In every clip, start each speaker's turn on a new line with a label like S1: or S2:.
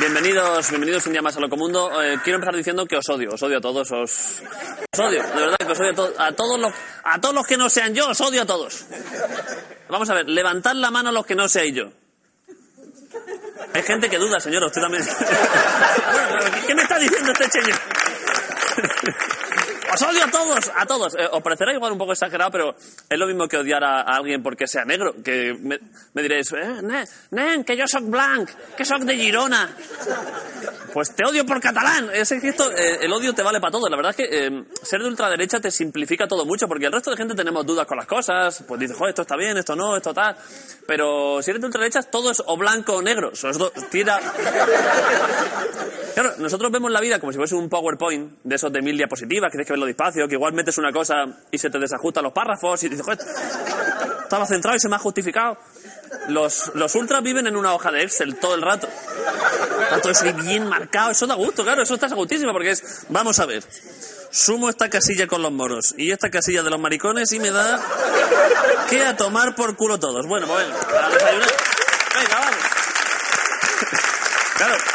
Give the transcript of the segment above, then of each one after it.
S1: Bienvenidos, bienvenidos un día más a Locomundo. Eh, quiero empezar diciendo que os odio, os odio a todos, os, os odio, de verdad que os odio a, to- a todos los, a todos los que no sean yo, os odio a todos. Vamos a ver, levantad la mano a los que no seáis yo. Hay gente que duda, señor, usted también. ¿Qué me está diciendo este señor? Os odio a todos, a todos. Eh, os parecerá igual un poco exagerado, pero es lo mismo que odiar a, a alguien porque sea negro. Que me, me diréis, eh, nen, nen, que yo soy blanc, que soy de Girona. Pues te odio por catalán. Es que esto, eh, el odio te vale para todo. La verdad es que eh, ser de ultraderecha te simplifica todo mucho, porque el resto de gente tenemos dudas con las cosas. Pues dices, joder, esto está bien, esto no, esto tal. Pero si eres de ultraderecha, todo es o blanco o negro. Son los dos- tira. Claro, nosotros vemos la vida como si fuese un PowerPoint de esos de mil diapositivas, que tienes que verlo despacio, que igual metes una cosa y se te desajustan los párrafos y dices, joder, estaba centrado y se me ha justificado. Los, los ultras viven en una hoja de Excel todo el rato. Todo eso bien marcado, eso da gusto, claro, eso está gustísimo porque es, vamos a ver, sumo esta casilla con los moros y esta casilla de los maricones y me da que a tomar por culo todos. Bueno, pues a desayunar. Venga, vamos. Claro.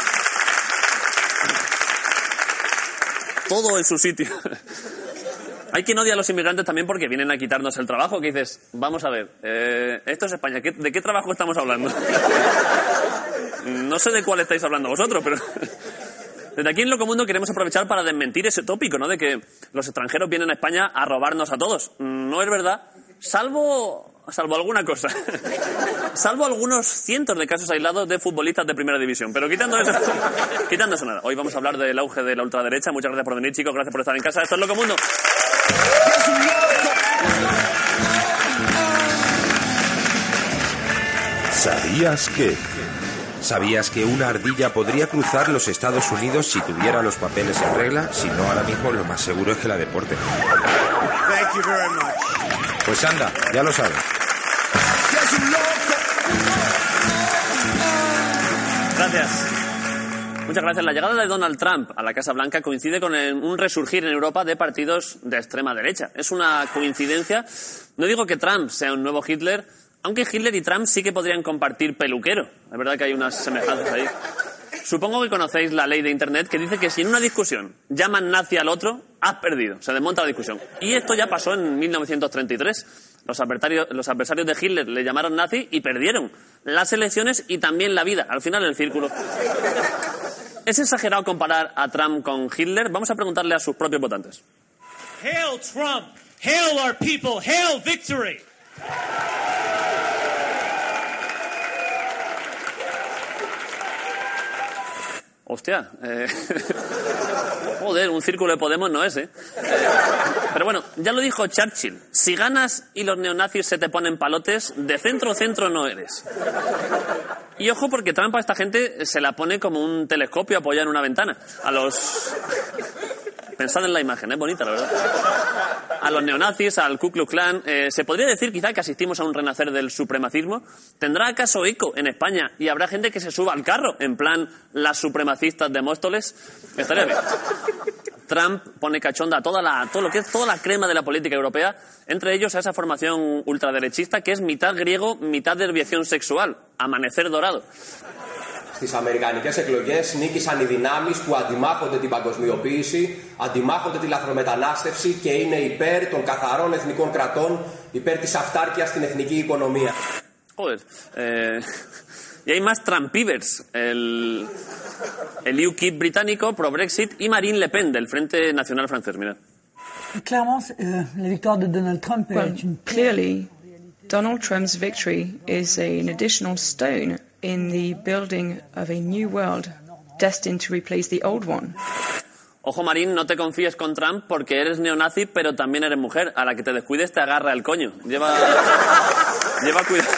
S1: Todo en su sitio. Hay quien odia a los inmigrantes también porque vienen a quitarnos el trabajo, que dices, vamos a ver, eh, esto es España, ¿qué- ¿de qué trabajo estamos hablando? no sé de cuál estáis hablando vosotros, pero... Desde aquí en Locomundo queremos aprovechar para desmentir ese tópico, ¿no? De que los extranjeros vienen a España a robarnos a todos. No es verdad, salvo salvo alguna cosa. salvo algunos cientos de casos aislados de futbolistas de primera división. Pero quitando eso, quitando eso nada. Hoy vamos a hablar del auge de la ultraderecha. Muchas gracias por venir, chicos. Gracias por estar en casa. Esto es Locomundo.
S2: ¿Sabías que? ¿Sabías que una ardilla podría cruzar los Estados Unidos si tuviera los papeles en regla? Si no, ahora mismo lo más seguro es que la deporten.
S3: Thank you very much.
S2: Pues anda, ya lo sabes.
S1: Gracias. Muchas gracias. La llegada de Donald Trump a la Casa Blanca coincide con un resurgir en Europa de partidos de extrema derecha. Es una coincidencia. No digo que Trump sea un nuevo Hitler, aunque Hitler y Trump sí que podrían compartir peluquero. Es verdad que hay unas semejanzas ahí. Supongo que conocéis la ley de Internet que dice que si en una discusión llaman nazi al otro, has perdido. Se desmonta la discusión. Y esto ya pasó en 1933. Los adversarios, los adversarios de Hitler le llamaron nazi y perdieron las elecciones y también la vida. Al final el círculo. ¿Es exagerado comparar a Trump con Hitler? Vamos a preguntarle a sus propios votantes.
S3: Hail Trump! Hail our people! Hail victory!
S1: Hostia. eh, Joder, un círculo de Podemos no es, ¿eh? Eh, Pero bueno, ya lo dijo Churchill. Si ganas y los neonazis se te ponen palotes, de centro centro no eres. Y ojo porque Trump a esta gente se la pone como un telescopio apoyado en una ventana. A los... Pensad en la imagen, es bonita, la verdad. A los neonazis, al Ku Klux Klan, eh, ¿se podría decir quizá que asistimos a un renacer del supremacismo? ¿Tendrá acaso eco en España y habrá gente que se suba al carro, en plan las supremacistas de Móstoles? Estaría bien. Trump pone cachonda a toda la, todo lo que es toda la crema de la política europea, entre ellos a esa formación ultraderechista que es mitad griego, mitad desviación sexual, amanecer dorado.
S4: Στις αμερικανικές εκλογές νίκησαν οι δυνάμεις που αντιμάχονται την παγκοσμιοποίηση, αντιμάχονται τη λαθρομετανάστευση και είναι υπέρ των καθαρών εθνικών κρατών, υπέρ της αυτάρκειας στην εθνική οικονομία.
S1: Joder, eh, y hay ο UKIP británico Brexit Frente
S5: Donald
S6: in the building of a new world destined to replace the old one.
S1: Ojo, Marín, no te confíes con Trump porque eres neonazi, pero también eres mujer. A la que te descuides te agarra el coño. Lleva, lleva cuidado.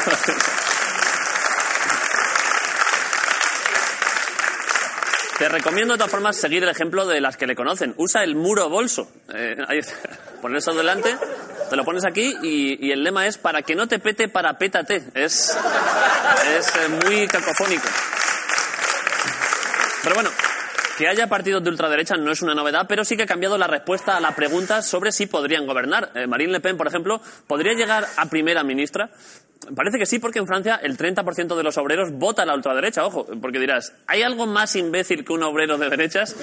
S1: Te recomiendo de todas formas seguir el ejemplo de las que le conocen. Usa el muro bolso. Eh, ahí está. Pon eso delante, te lo pones aquí y, el lema es para que no te pete, para pétate. Es, es eh, muy cacofónico. Pero bueno, que haya partidos de ultraderecha no es una novedad, pero sí que ha cambiado la respuesta a la pregunta sobre si podrían gobernar. Eh, Marine Le Pen, por ejemplo, ¿podría llegar a primera ministra? Parece que sí, porque en Francia el 30% de los obreros vota a la ultraderecha. Ojo, porque dirás, ¿hay algo más imbécil que un obrero de derechas?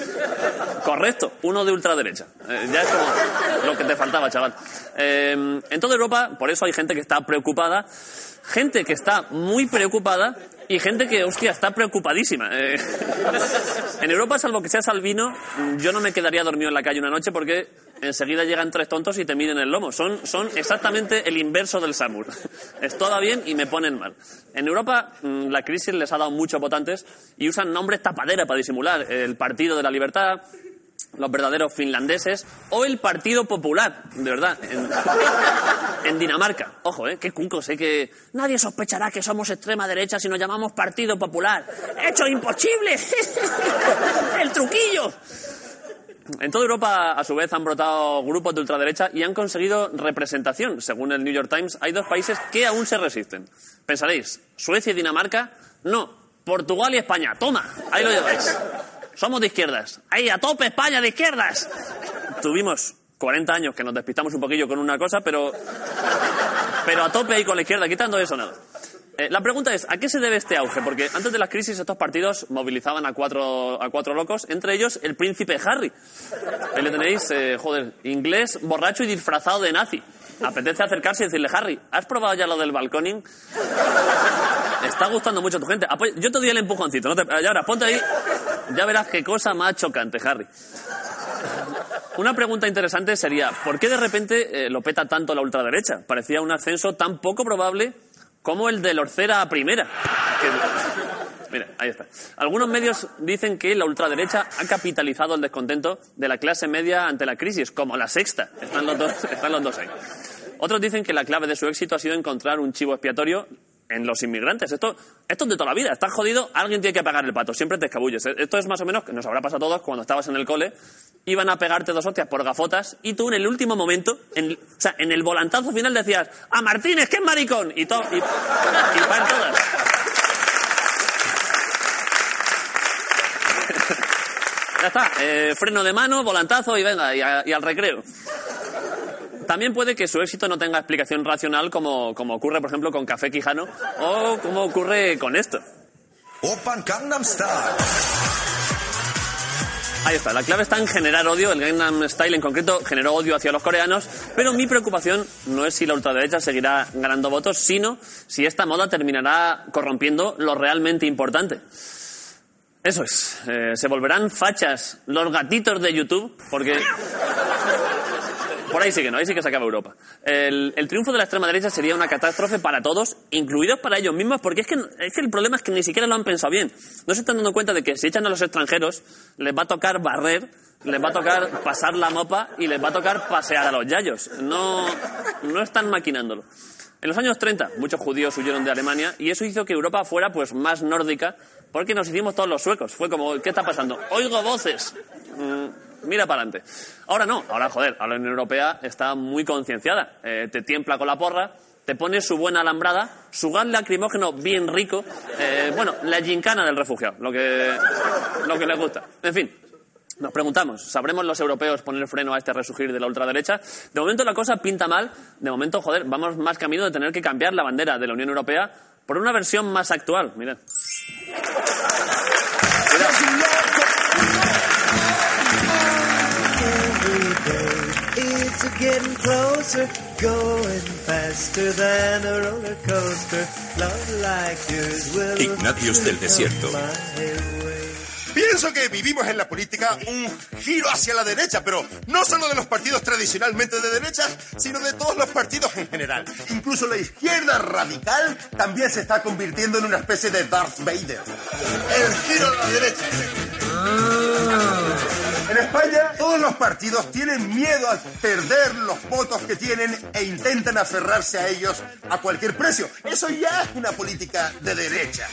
S1: Correcto, uno de ultraderecha. Eh, ya es como lo que te faltaba, chaval. Eh, en toda Europa, por eso hay gente que está preocupada, gente que está muy preocupada y gente que, hostia, está preocupadísima. Eh, en Europa, salvo que sea Salvino, yo no me quedaría dormido en la calle una noche porque enseguida llegan tres tontos y te miden el lomo. Son, son exactamente el inverso del Samur. Esto va bien y me ponen mal. En Europa, mm, la crisis les ha dado muchos votantes y usan nombres tapadera para disimular. El Partido de la Libertad, los verdaderos finlandeses o el Partido Popular, de verdad, en, en Dinamarca. Ojo, ¿eh? Qué cucos, ¿eh? Que nadie sospechará que somos extrema derecha si nos llamamos Partido Popular. ¡Hecho imposible! ¡El truquillo! En toda Europa, a su vez, han brotado grupos de ultraderecha y han conseguido representación. Según el New York Times, hay dos países que aún se resisten. Pensaréis, ¿Suecia y Dinamarca? No, Portugal y España. Toma, ahí lo lleváis. Somos de izquierdas. ¡Ahí, a tope España de izquierdas! Tuvimos 40 años que nos despistamos un poquillo con una cosa, pero, pero a tope ahí con la izquierda, quitando eso nada. Eh, la pregunta es, ¿a qué se debe este auge? Porque antes de la crisis estos partidos movilizaban a cuatro, a cuatro locos, entre ellos el príncipe Harry. Ahí le tenéis, eh, joder, inglés, borracho y disfrazado de nazi. Apetece acercarse y decirle, Harry, ¿has probado ya lo del balconing? Está gustando mucho a tu gente. Apoy- Yo te doy el empujoncito. No te... Y ahora, ponte ahí. Ya verás qué cosa más chocante, Harry. Una pregunta interesante sería, ¿por qué de repente eh, lo peta tanto la ultraderecha? Parecía un ascenso tan poco probable como el de Lorcera a primera. Mira, ahí está. Algunos medios dicen que la ultraderecha ha capitalizado el descontento de la clase media ante la crisis, como la sexta. Están los dos, están los dos ahí. Otros dicen que la clave de su éxito ha sido encontrar un chivo expiatorio en los inmigrantes. Esto, esto es de toda la vida. Estás jodido, alguien tiene que pagar el pato. Siempre te escabulles. Esto es más o menos, que nos habrá pasado a todos cuando estabas en el cole, iban a pegarte dos hostias por gafotas y tú en el último momento, en, o sea, en el volantazo final decías, a Martínez, que es maricón. Y, to, y, y van todas. Ya está, eh, freno de mano, volantazo y venga, y, a- y al recreo. También puede que su éxito no tenga explicación racional como, como ocurre, por ejemplo, con Café Quijano o como ocurre con esto.
S7: Open Gangnam Style.
S1: Ahí está, la clave está en generar odio. El Gangnam Style en concreto generó odio hacia los coreanos, pero mi preocupación no es si la ultraderecha seguirá ganando votos, sino si esta moda terminará corrompiendo lo realmente importante. Eso es, eh, se volverán fachas los gatitos de YouTube, porque por ahí sí que no, ahí sí que se acaba Europa. El, triunfo de la extrema derecha sería una catástrofe para todos, incluidos para ellos mismos, porque es que, es que el problema es que ni siquiera lo han pensado bien. No se están dando cuenta de que si echan a los extranjeros, les va a tocar barrer, les va a tocar pasar la mopa y les va a tocar pasear a los yayos. No, no están maquinándolo. En los años 30, muchos judíos huyeron de Alemania y eso hizo que Europa fuera pues más nórdica porque nos hicimos todos los suecos. Fue como, ¿qué está pasando? Oigo voces. Mm, mira para adelante. Ahora no, ahora joder, ahora la Unión Europea está muy concienciada. Eh, te tiembla con la porra, te pone su buena alambrada, su gas lacrimógeno bien rico, eh, bueno, la gincana del refugiado, lo que, lo que les gusta. En fin, nos preguntamos, ¿sabremos los europeos poner freno a este resurgir de la ultraderecha? De momento la cosa pinta mal. De momento, joder, vamos más camino de tener que cambiar la bandera de la Unión Europea por una versión más actual. Mirad.
S8: Getting closer, going faster than a roller coaster. Love like yours will
S7: Ignatius del Desierto.
S9: Pienso que vivimos en la política un giro hacia la derecha, pero no solo de los partidos tradicionalmente de derecha, sino de todos los partidos en general. Incluso la izquierda radical también se está convirtiendo en una especie de Darth Vader. El giro a la derecha. En España, todos los partidos tienen miedo a perder los votos que tienen e intentan aferrarse a ellos a cualquier precio. Eso ya es una política de derecha.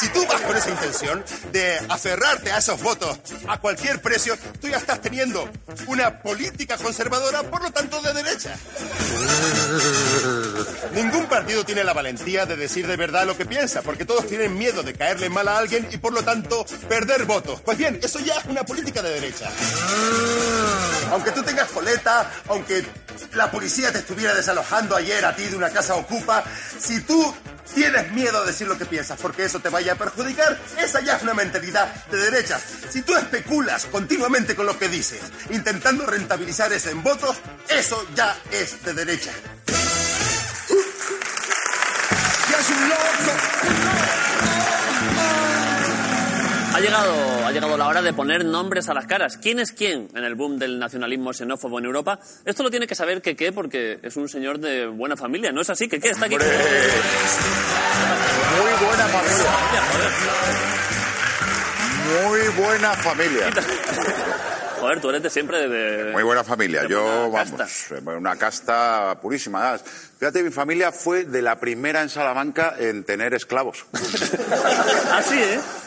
S9: Si tú vas con esa intención de aferrarte a esos votos a cualquier precio, tú ya estás teniendo una política conservadora, por lo tanto, de derecha. Ningún partido tiene la valentía de decir de verdad lo que piensa, porque todos tienen miedo de caerle mal a alguien y por lo tanto perder votos. Pues bien, eso ya es una política de derecha. Aunque tú tengas coleta, aunque la policía te estuviera desalojando ayer a ti de una casa ocupa, si tú tienes miedo a decir lo que piensas porque eso te vaya a perjudicar, esa ya es una mentalidad de derechas. Si tú especulas continuamente con lo que dices, intentando rentabilizar eso en votos, eso ya es de derecha.
S1: Ha llegado, ha llegado la hora de poner nombres a las caras. ¿Quién es quién en el boom del nacionalismo xenófobo en Europa? Esto lo tiene que saber que qué, porque es un señor de buena familia. ¿No es así? que qué? Está aquí.
S10: Muy buena familia. Muy buena familia.
S1: Joder, tú eres de siempre de...
S10: Muy buena familia.
S1: de
S10: Yo, vamos, una casta purísima. Fíjate, mi familia fue de la primera en Salamanca en tener esclavos.
S1: ah,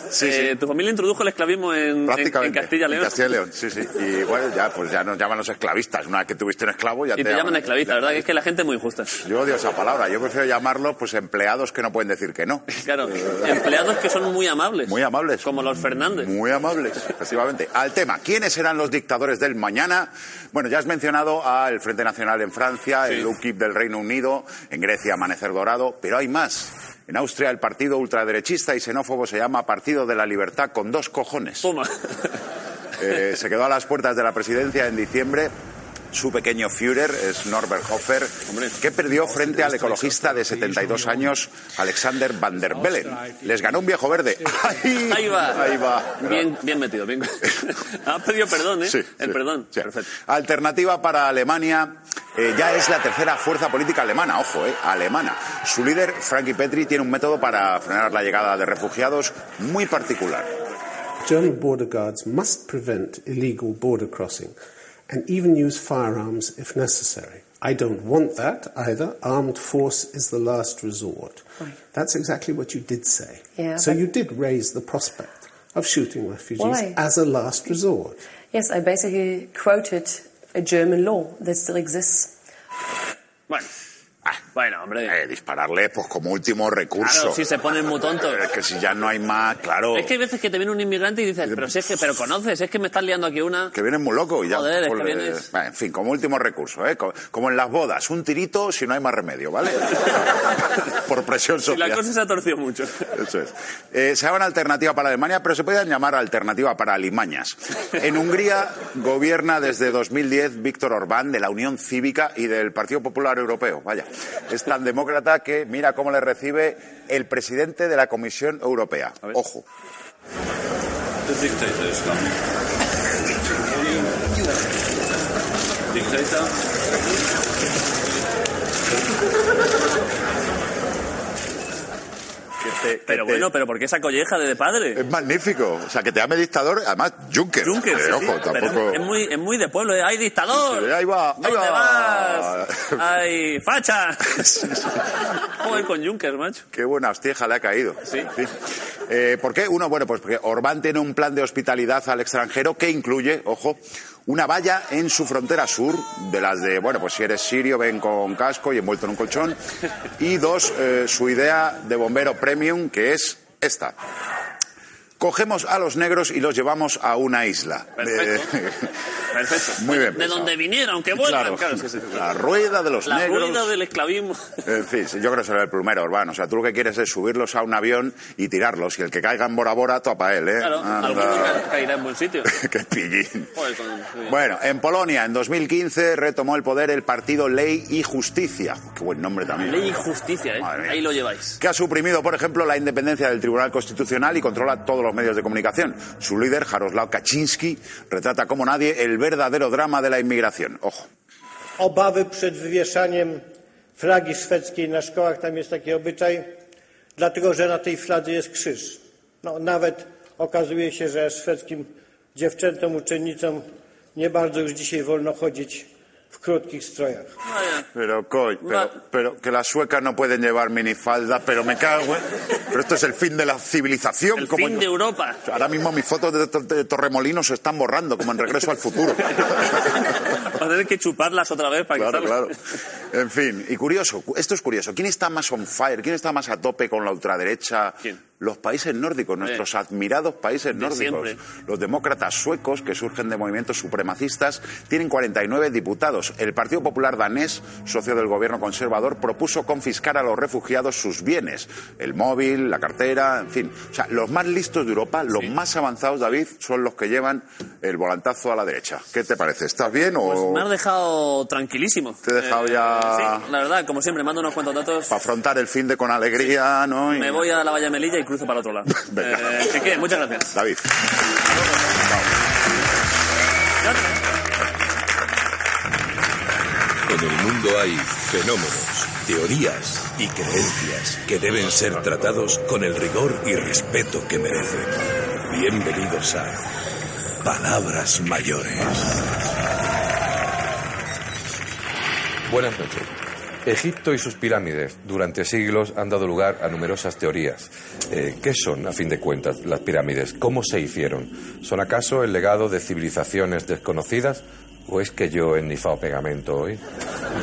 S1: sí, ¿eh?
S10: Sí,
S1: Eh, Tu familia introdujo el esclavismo en, en, en
S10: Prácticamente.
S1: Castilla León.
S10: En Castilla y León, sí, sí. Y bueno, ya, pues ya nos llaman los esclavistas. Una vez que tuviste un esclavo, ya
S1: Y te llaman esclavista, ¿verdad? Que es que la gente es muy injusta.
S10: Yo odio esa palabra. Yo prefiero llamarlos, pues, empleados que no pueden decir que no.
S1: Claro, empleados que son muy amables.
S10: Muy amables.
S1: Como los Fernández.
S10: Muy amables, efectivamente. Al tema, ¿quiénes serán los dictadores del mañana? Bueno, ya has mencionado al Frente Nacional en Francia, el UKIP del Reino Unido, en Grecia Amanecer Dorado, pero hay más. En Austria el partido ultraderechista y xenófobo se llama Partido de la Libertad con dos cojones. Eh, se quedó a las puertas de la presidencia en diciembre. Su pequeño Führer es Norbert Hofer, que perdió frente al ecologista de 72 años, Alexander Van der Bellen. Les ganó un viejo verde. ¡Ay!
S1: Ahí va.
S10: Ahí va.
S1: Bien, bien metido. Bien. Has pedido perdón, ¿eh?
S10: Sí,
S1: El
S10: sí,
S1: perdón.
S10: sí. Alternativa para Alemania. Eh, ya es la tercera fuerza política alemana, ojo, eh, alemana. Su líder, Frankie Petri, tiene un método para frenar la llegada de refugiados muy particular.
S11: German border guards must prevent illegal border crossing and even use firearms if necessary. I don't want that either. Armed force is the last resort. That's exactly what you did say.
S12: Yeah,
S11: so you did raise the prospect of shooting refugees
S12: Why?
S11: as a last resort.
S12: Yes, I basically quoted a German law that still exists.
S1: Bueno, ah, bueno, hombre.
S10: Eh, dispararle, pues como último recurso.
S1: Claro, si se ponen muy tontos.
S10: Es que si ya no hay más, claro.
S1: Es que hay veces que te viene un inmigrante y dices, pero si es que, pero conoces, es que me estás liando aquí una.
S10: Que vienes muy loco y ya.
S1: Joder, es
S10: pues,
S1: que
S10: eh,
S1: vienes-
S10: bueno, en fin, como último recurso, ¿eh? Co- Como en las bodas, un tirito si no hay más remedio, ¿vale? Por presión
S1: Si la
S10: social.
S1: cosa se ha torcido mucho.
S10: Eso es. Eh, se llaman alternativa para Alemania, pero se pueden llamar alternativa para Alimañas. En Hungría gobierna desde 2010 Víctor Orbán de la Unión Cívica y del Partido Popular Europeo. Vaya, es tan demócrata que mira cómo le recibe el presidente de la Comisión Europea. Ojo.
S13: The dictator
S1: Pero bueno, pero ¿por qué esa colleja de padre?
S10: Es magnífico. O sea, que te llame dictador, además Juncker.
S1: Juncker, sí,
S10: ojo,
S1: sí,
S10: tampoco...
S1: es, muy, es muy de pueblo, ¿eh? ¡ay, dictador!
S10: Ahí va, ahí
S1: ¿Dónde
S10: va.
S1: vas? ¡ay, facha! Joder, con Juncker, macho.
S10: Qué buena hostieja le ha caído. Sí. Eh, ¿Por qué? Uno, bueno, pues porque Orbán tiene un plan de hospitalidad al extranjero que incluye, ojo, una valla en su frontera sur, de las de, bueno, pues si eres sirio, ven con casco y envuelto en un colchón. Y dos, eh, su idea de bombero premium, que es esta. Cogemos a los negros y los llevamos a una isla.
S1: Perfecto.
S10: Eh,
S1: Perfecto.
S10: Muy bien
S1: De
S10: pensado.
S1: donde vinieron, que vuelvan.
S10: Claro.
S1: Claro, sí, sí.
S10: La rueda de los
S1: La
S10: negros.
S1: rueda del esclavismo.
S10: En fin, yo creo que será el plumero urbano. O sea, tú lo que quieres es subirlos a un avión y tirarlos. Y el que caiga en Bora Bora, topa él, ¿eh?
S1: Claro,
S10: Anda.
S1: alguno caerá en buen sitio.
S10: Qué pillín.
S1: Joder, con-.
S10: Bueno, en Polonia, en 2015, retomó el poder el partido Ley y Justicia. Qué buen nombre también.
S1: Ley y justicia, ¿eh?
S10: Madre mía.
S1: Ahí lo lleváis.
S10: Que ha suprimido, por ejemplo, la independencia del Tribunal Constitucional y controla todos los medios de comunicación. Su líder, Jaroslaw Kaczynski, retrata como nadie el verdadero drama de la inmigración. Ojo.
S14: Obawy przed wywieszaniem flagi szwedzkiej na szkołach, tam jest taki obyczaj, dlatego że na tej fladze jest krzyż. No, nawet okazuje się, że szwedzkim dziewczętom, uczennicom nie bardzo już dzisiaj wolno chodzić w krótkich strojach.
S10: Pero, coy, pero, pero que las suecas no pueden llevar minifalda, pero me cago en... Pero esto es el fin de la civilización.
S1: El
S10: como
S1: fin de Europa.
S10: Ahora mismo mis fotos de, de- de Torremolinos se están borrando, como en Regreso al Futuro.
S1: Va a tener que chuparlas otra vez para
S10: Claro,
S1: que
S10: claro.
S1: salga.
S10: En fin, y curioso, esto es curioso. ¿Quién está más on fire? ¿Quién está más a tope con la ultraderecha? Los países nórdicos, nuestros admirados países
S1: De
S10: nórdicos.
S1: siempre.
S10: Los demócratas suecos, que surgen de movimientos supremacistas, tienen 49 diputados. El Partido Popular danés, socio del gobierno conservador, propuso confiscar a los refugiados sus bienes. El móvil, la cartera, en fin. O sea, los más listos de Europa, los más avanzados, David, son los que llevan el volantazo a la derecha. ¿Qué te parece? ¿Estás bien o...?
S1: Pues me has dejado tranquilísimo.
S10: Te he dejado
S1: Eh,
S10: ya-
S1: Sí, la verdad, como siempre, mando unos cuantos datos.
S10: Para afrontar el fin de con alegría, ¿no? Y-
S1: Me voy a la Valla Melilla y cruzo para el otro lado.
S10: Venga.
S1: Eh. Muchas gracias.
S10: David.
S2: En el mundo hay fenómenos, teorías y creencias que deben ser tratados con el rigor y respeto que merecen. Bienvenidos a Palabras Mayores.
S15: Buenas noches. Egipto y sus pirámides durante siglos han dado lugar a numerosas teorías. Eh, ¿Qué son, a fin de cuentas, las pirámides? ¿Cómo se hicieron? ¿Son acaso el legado de civilizaciones desconocidas? ¿O es que yo he nifado pegamento hoy?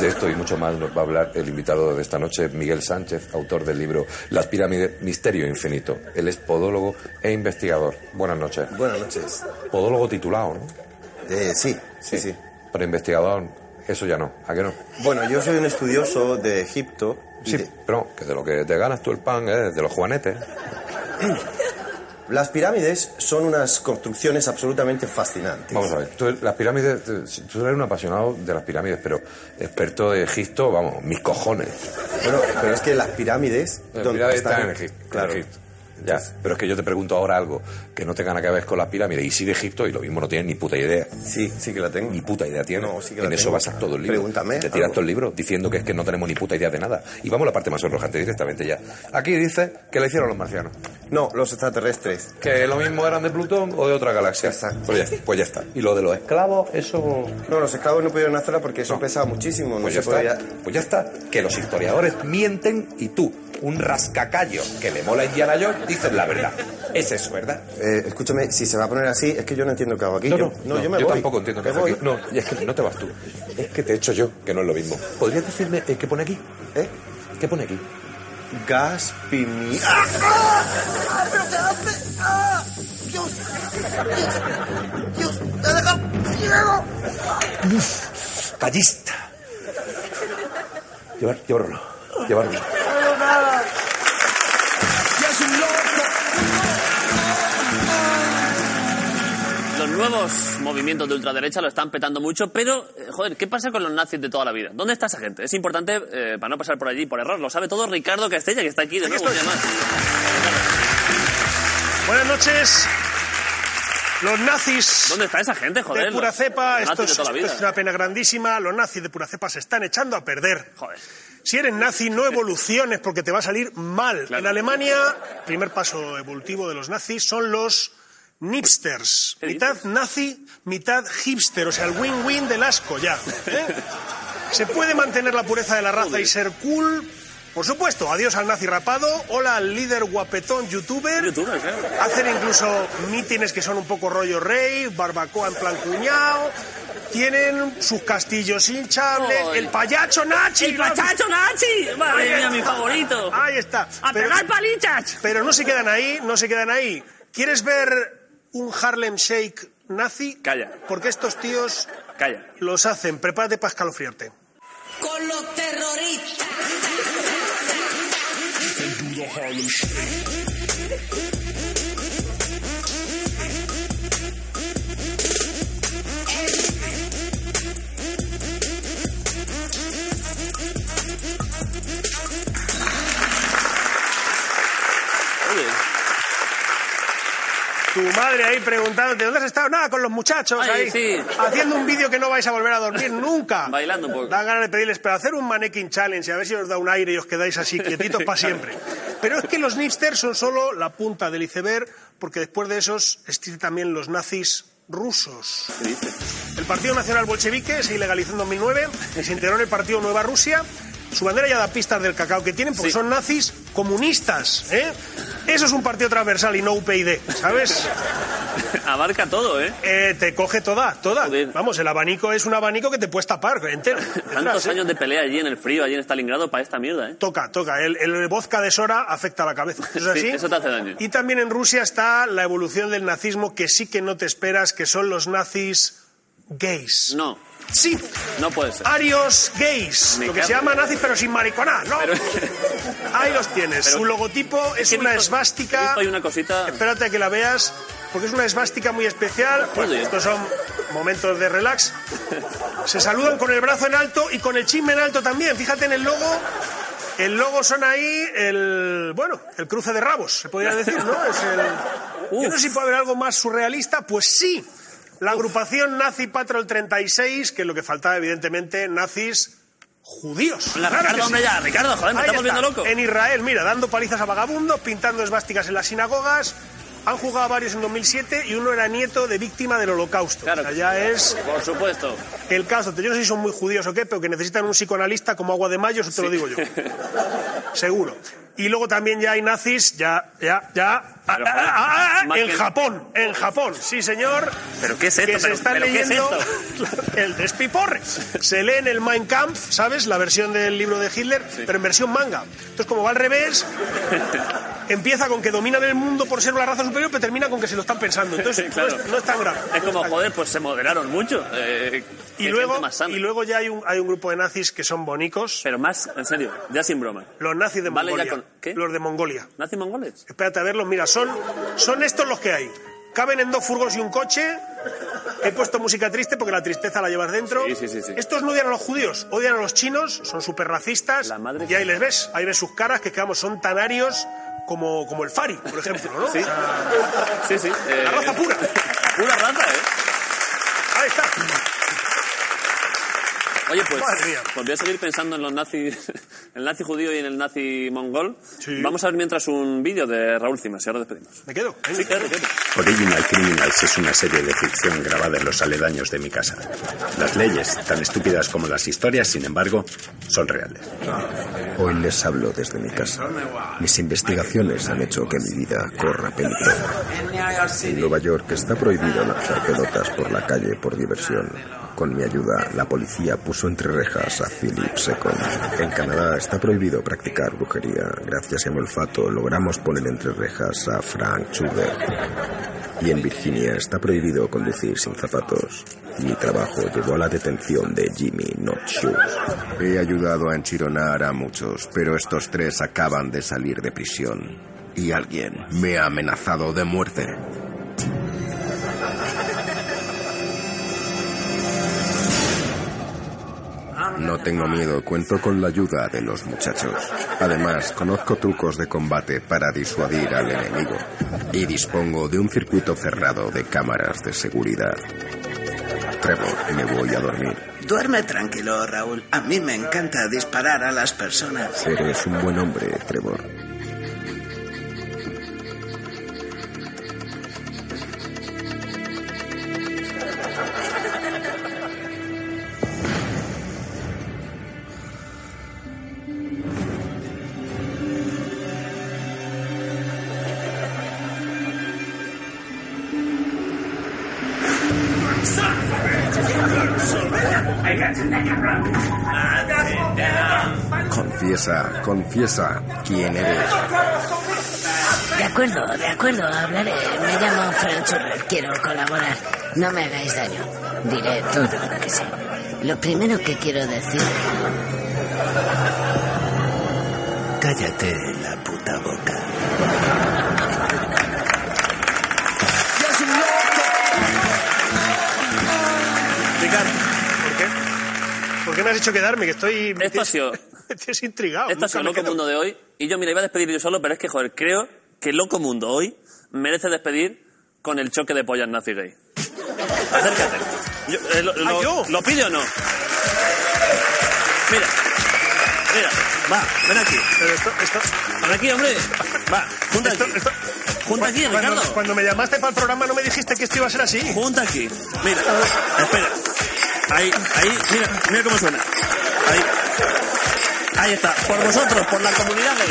S15: De esto y mucho más nos va a hablar el invitado de esta noche, Miguel Sánchez, autor del libro Las pirámides, Misterio Infinito. Él es podólogo e investigador. Buenas noches.
S16: Buenas noches.
S15: Podólogo titulado, ¿no?
S16: Eh, sí, sí, sí.
S15: Pero investigador, eso ya no. ¿A qué no?
S16: Bueno, yo soy un estudioso de Egipto.
S15: Sí,
S16: de-
S15: pero que de lo que te ganas tú el pan es de los juanetes.
S16: Las pirámides son unas construcciones absolutamente fascinantes.
S15: Vamos a ver, tú, las pirámides, tú eres un apasionado de las pirámides, pero experto de Egipto, vamos, mis cojones.
S16: Bueno, pero es que las pirámides...
S15: Las pirámides
S16: están-
S15: están en Egipto.
S16: Claro.
S15: en Egipto. Ya, pero es que yo te pregunto ahora algo que no tenga nada que ver con las pirámides y sí de Egipto y lo mismo no tienes ni puta idea.
S16: Sí, sí que la tengo.
S15: Ni puta idea tienes.
S16: No, sí que
S15: en
S16: la
S15: eso
S16: tengo.
S15: basas todo el libro.
S16: Pregúntame
S15: Te tiras todo el libro diciendo que es que no tenemos ni puta idea de nada. Y vamos a la parte más sonrojante directamente ya. Aquí dice que la hicieron los marcianos.
S16: No, los extraterrestres.
S15: Que lo mismo eran de Plutón o de otra galaxia. Pues ya, pues ya está. Y lo de los esclavos, eso...
S16: No, los esclavos no pudieron hacerla porque eso pesaba muchísimo. No
S15: Pues
S16: se
S15: ya,
S16: podía...
S15: está. pues ya está. Que los historiadores mienten y tú, un rascacayo que le mola a Indiana Jones, dices la verdad. Es eso, ¿verdad?
S16: Eh, escúchame, si se va a poner así, es que yo no entiendo qué hago aquí.
S15: No,
S16: yo,
S15: no, no,
S16: yo me voy.
S15: tampoco entiendo qué
S16: voy.
S15: aquí. No, y es que no te vas tú. Es que te he hecho yo, que no es lo mismo. ¿Podrías decirme eh, qué pone aquí?
S16: ¿Eh?
S15: ¿Qué pone aquí?
S16: Gas pimi...
S8: ¡Pero qué hace! ¡Ah! ¡Dios! ¡Dios! ¡Dios! ¡Te ciego!
S15: Callista. Llevar, llevarlo. Llevarlo.
S1: Nuevos movimientos de ultraderecha lo están petando mucho, pero, eh, joder, ¿qué pasa con los nazis de toda la vida? ¿Dónde está esa gente? Es importante, eh, para no pasar por allí por error, lo sabe todo Ricardo Castella, que está aquí de nuevo.
S17: Buenas noches. Los nazis.
S1: ¿Dónde está esa gente, joder?
S17: de pura cepa, esto es,
S1: de toda la
S17: esto es una pena grandísima. Los nazis de pura cepa se están echando a perder.
S1: Joder.
S17: Si eres nazi, no evoluciones porque te va a salir mal. En Alemania, primer paso evolutivo de los nazis son los nipsters. Mitad nazi, mitad hipster. O sea, el win-win del asco ya. ¿eh? Se puede mantener la pureza de la raza y ser cool. Por supuesto, adiós al nazi rapado, hola al líder guapetón youtuber. Hacen incluso mítines que son un poco rollo rey, barbacoa en plan cuñado. Tienen sus castillos hinchables, el payacho Nachi.
S1: ¡El payacho Nachi! Madre mía, mi favorito.
S17: Ahí está.
S1: ¡A pegar palichas!
S17: Pero no se quedan ahí, no se quedan ahí. ¿Quieres ver un Harlem Shake nazi?
S1: Calla.
S17: Porque estos tíos
S1: Calla.
S17: los hacen. Prepárate para escalofriarte.
S8: Con los terroristas.
S17: Madre ahí preguntándote, ¿dónde has estado? Nada, con los muchachos
S1: Ay,
S17: ahí.
S1: sí.
S17: Haciendo un vídeo que no vais a volver a dormir nunca.
S1: Bailando un poco.
S17: Dan ganas de pedirles, pero hacer un mannequin challenge, a ver si os da un aire y os quedáis así quietitos para siempre. Pero es que los nipsters son solo la punta del iceberg, porque después de esos existen también los nazis rusos. El Partido Nacional Bolchevique se ilegalizó en 2009 y se integró en el Partido Nueva Rusia. Su bandera ya da pistas del cacao que tienen porque
S1: Sí.
S17: son nazis comunistas. ¿eh? Eso es un partido transversal y no UPyD, ¿sabes?
S1: Abarca todo, ¿eh?
S17: Eh, te coge toda, toda. Vamos, el abanico es un abanico que te puedes tapar entero.
S1: Tantos
S17: ¿eh?
S1: años de pelea allí en el frío, allí en Stalingrado, para esta mierda, ¿eh?
S17: Toca, toca. El, el vodka de Sora afecta a la cabeza. ¿Eso es
S1: Sí,
S17: así?
S1: eso te hace daño.
S17: Y también en Rusia está la evolución del nazismo que sí que no te esperas, que son los nazis gays.
S1: No,
S17: Sí,
S1: no puede ser.
S17: arios gays.
S1: Me
S17: lo que se llama nazis pero sin mariconar, ¿no?
S1: Pero-
S17: Ahí los tienes.
S1: Pero-
S17: Su logotipo es una
S1: visto-
S17: esvástica.
S1: ahí una cosita...
S17: Espérate a que la veas, porque es una esvástica muy especial. Estos son momentos de relax. Se saludan con el brazo en alto y con el chisme en alto también. Fíjate en el logo. El logo son ahí el, bueno, el cruce de rabos, se podría decir, ¿no? Es el, yo no sé si puede haber algo más surrealista, pues sí. La agrupación Nazi Patrol 36, que es lo que faltaba, evidentemente, nazis judíos.
S1: La
S17: Claro
S1: Ricardo, hombre,
S17: sí.
S1: ya, Ricardo, joder, me estamos
S17: está.
S1: viendo loco.
S17: En Israel, mira, dando palizas a vagabundos, pintando esvásticas en las sinagogas. Han jugado varios en 2007 y uno era nieto de víctima del holocausto.
S1: Claro
S17: O sea, ya es
S1: Por supuesto.
S17: el caso. Yo no sé si son muy judíos o qué, pero que necesitan un psicoanalista como agua de mayo, eso te lo digo yo. Seguro. Y luego también ya hay nazis, ya, ya, ya. ah, ah, ah, ah, en Japón, en Japón, sí señor.
S1: ¿Pero qué es esto?
S17: Que se
S1: ¿Pero-
S17: están
S1: qué es
S17: leyendo
S1: esto?
S17: el despiporre. Se lee en el Mein Kampf, ¿sabes? La versión del libro de Hitler, pero en versión manga. Entonces, como va al revés, empieza con que dominan el mundo por ser una raza superior, pero termina con que se lo están pensando. Entonces,
S1: Claro.
S17: no, es, no es tan grave.
S1: Es como, joder, pues se moderaron mucho. Eh,
S17: Y luego, y luego ya hay un, hay un grupo de nazis que son bonicos.
S1: Pero más, en serio, ya sin broma.
S17: Los nazis de
S1: Vale,
S17: Mongolia.
S1: con- ¿qué?
S17: Los de Mongolia.
S1: ¿Nazis mongoles?
S17: Espérate a verlos, mira, son, son estos los que hay. Caben en dos furgos y un coche. He puesto música triste porque la tristeza la llevas dentro.
S1: Sí, sí, sí.
S17: Estos no odian a los judíos, odian a los chinos, son súper racistas.
S1: La madre
S17: y ahí les ves, ahí ves sus caras que, digamos, son tan arios como, como el Fari, por ejemplo, ¿no?
S1: Sí.
S17: Sea,
S1: Sí, sí. eh,
S17: la raza pura.
S1: Pura raza, ¿eh?
S17: Ahí está.
S1: Oye, pues, pues voy a seguir pensando en los nazis, el nazi judío y en el nazi mongol.
S17: Sí.
S1: Vamos a ver mientras un vídeo de Raúl Cimas y ahora despedimos.
S17: Me quedo.
S1: Sí, quédate.
S18: Original Criminals es una serie de ficción grabada en los aledaños de mi casa. Las leyes, tan estúpidas como las historias, sin embargo, son reales.
S19: Hoy les hablo desde mi casa. Mis investigaciones han hecho que mi vida corra peligro. En Nueva York está prohibido lanzar pelotas por la calle por diversión. Con mi ayuda, la policía puso entre rejas a Philip Second. En Canadá está prohibido practicar brujería. Gracias a mi olfato logramos poner entre rejas a Frank Schubert. Y en Virginia está prohibido conducir sin zapatos. Mi trabajo llevó a la detención de Jimmy Not Shoes. He ayudado a enchironar a muchos, pero estos tres acaban de salir de prisión. Y alguien me ha amenazado de muerte. No tengo miedo, cuento con la ayuda de los muchachos. Además, conozco trucos de combate para disuadir al enemigo. Y dispongo de un circuito cerrado de cámaras de seguridad. Trevor, me voy a dormir.
S20: Duerme tranquilo, Raúl. A mí me encanta disparar a las personas.
S19: Eres un buen hombre, Trevor. Confiesa, quién eres.
S21: De acuerdo, de acuerdo, hablaré. Me llamo Frank Schurrer, quiero colaborar. No me hagáis daño. Diré todo lo que sé. Lo primero que quiero decir...
S20: Cállate la puta boca.
S17: Ricardo, ¿por qué? ¿Por qué me has hecho quedarme? Que estoy...
S1: Esto ha sido,
S17: Me tienes intrigado.
S1: esto ha sido
S17: nunca me
S1: Loco
S17: quedo.
S1: Mundo de hoy. Y yo, mira, iba a despedir yo solo, pero es que, joder, creo que Loco Mundo hoy merece despedir con el choque de pollas nazi gay? Acércate. Yo- eh, lo, lo-
S17: ¿Ah, yo?
S1: ¿Lo pide o no? Mira. Mira. Va, ven aquí.
S17: Pero esto, esto,
S1: Ven aquí, hombre. Va, junta
S17: esto,
S1: aquí.
S17: esto-
S1: Junta aquí,
S17: cuando,
S1: Ricardo.
S17: cuando me llamaste para el programa no me dijiste que esto iba a ser así.
S1: Junta aquí. Mira. Espera. Ahí, ahí. Mira, mira cómo suena. Ahí. Ahí está. Por vosotros, por la comunidad gay.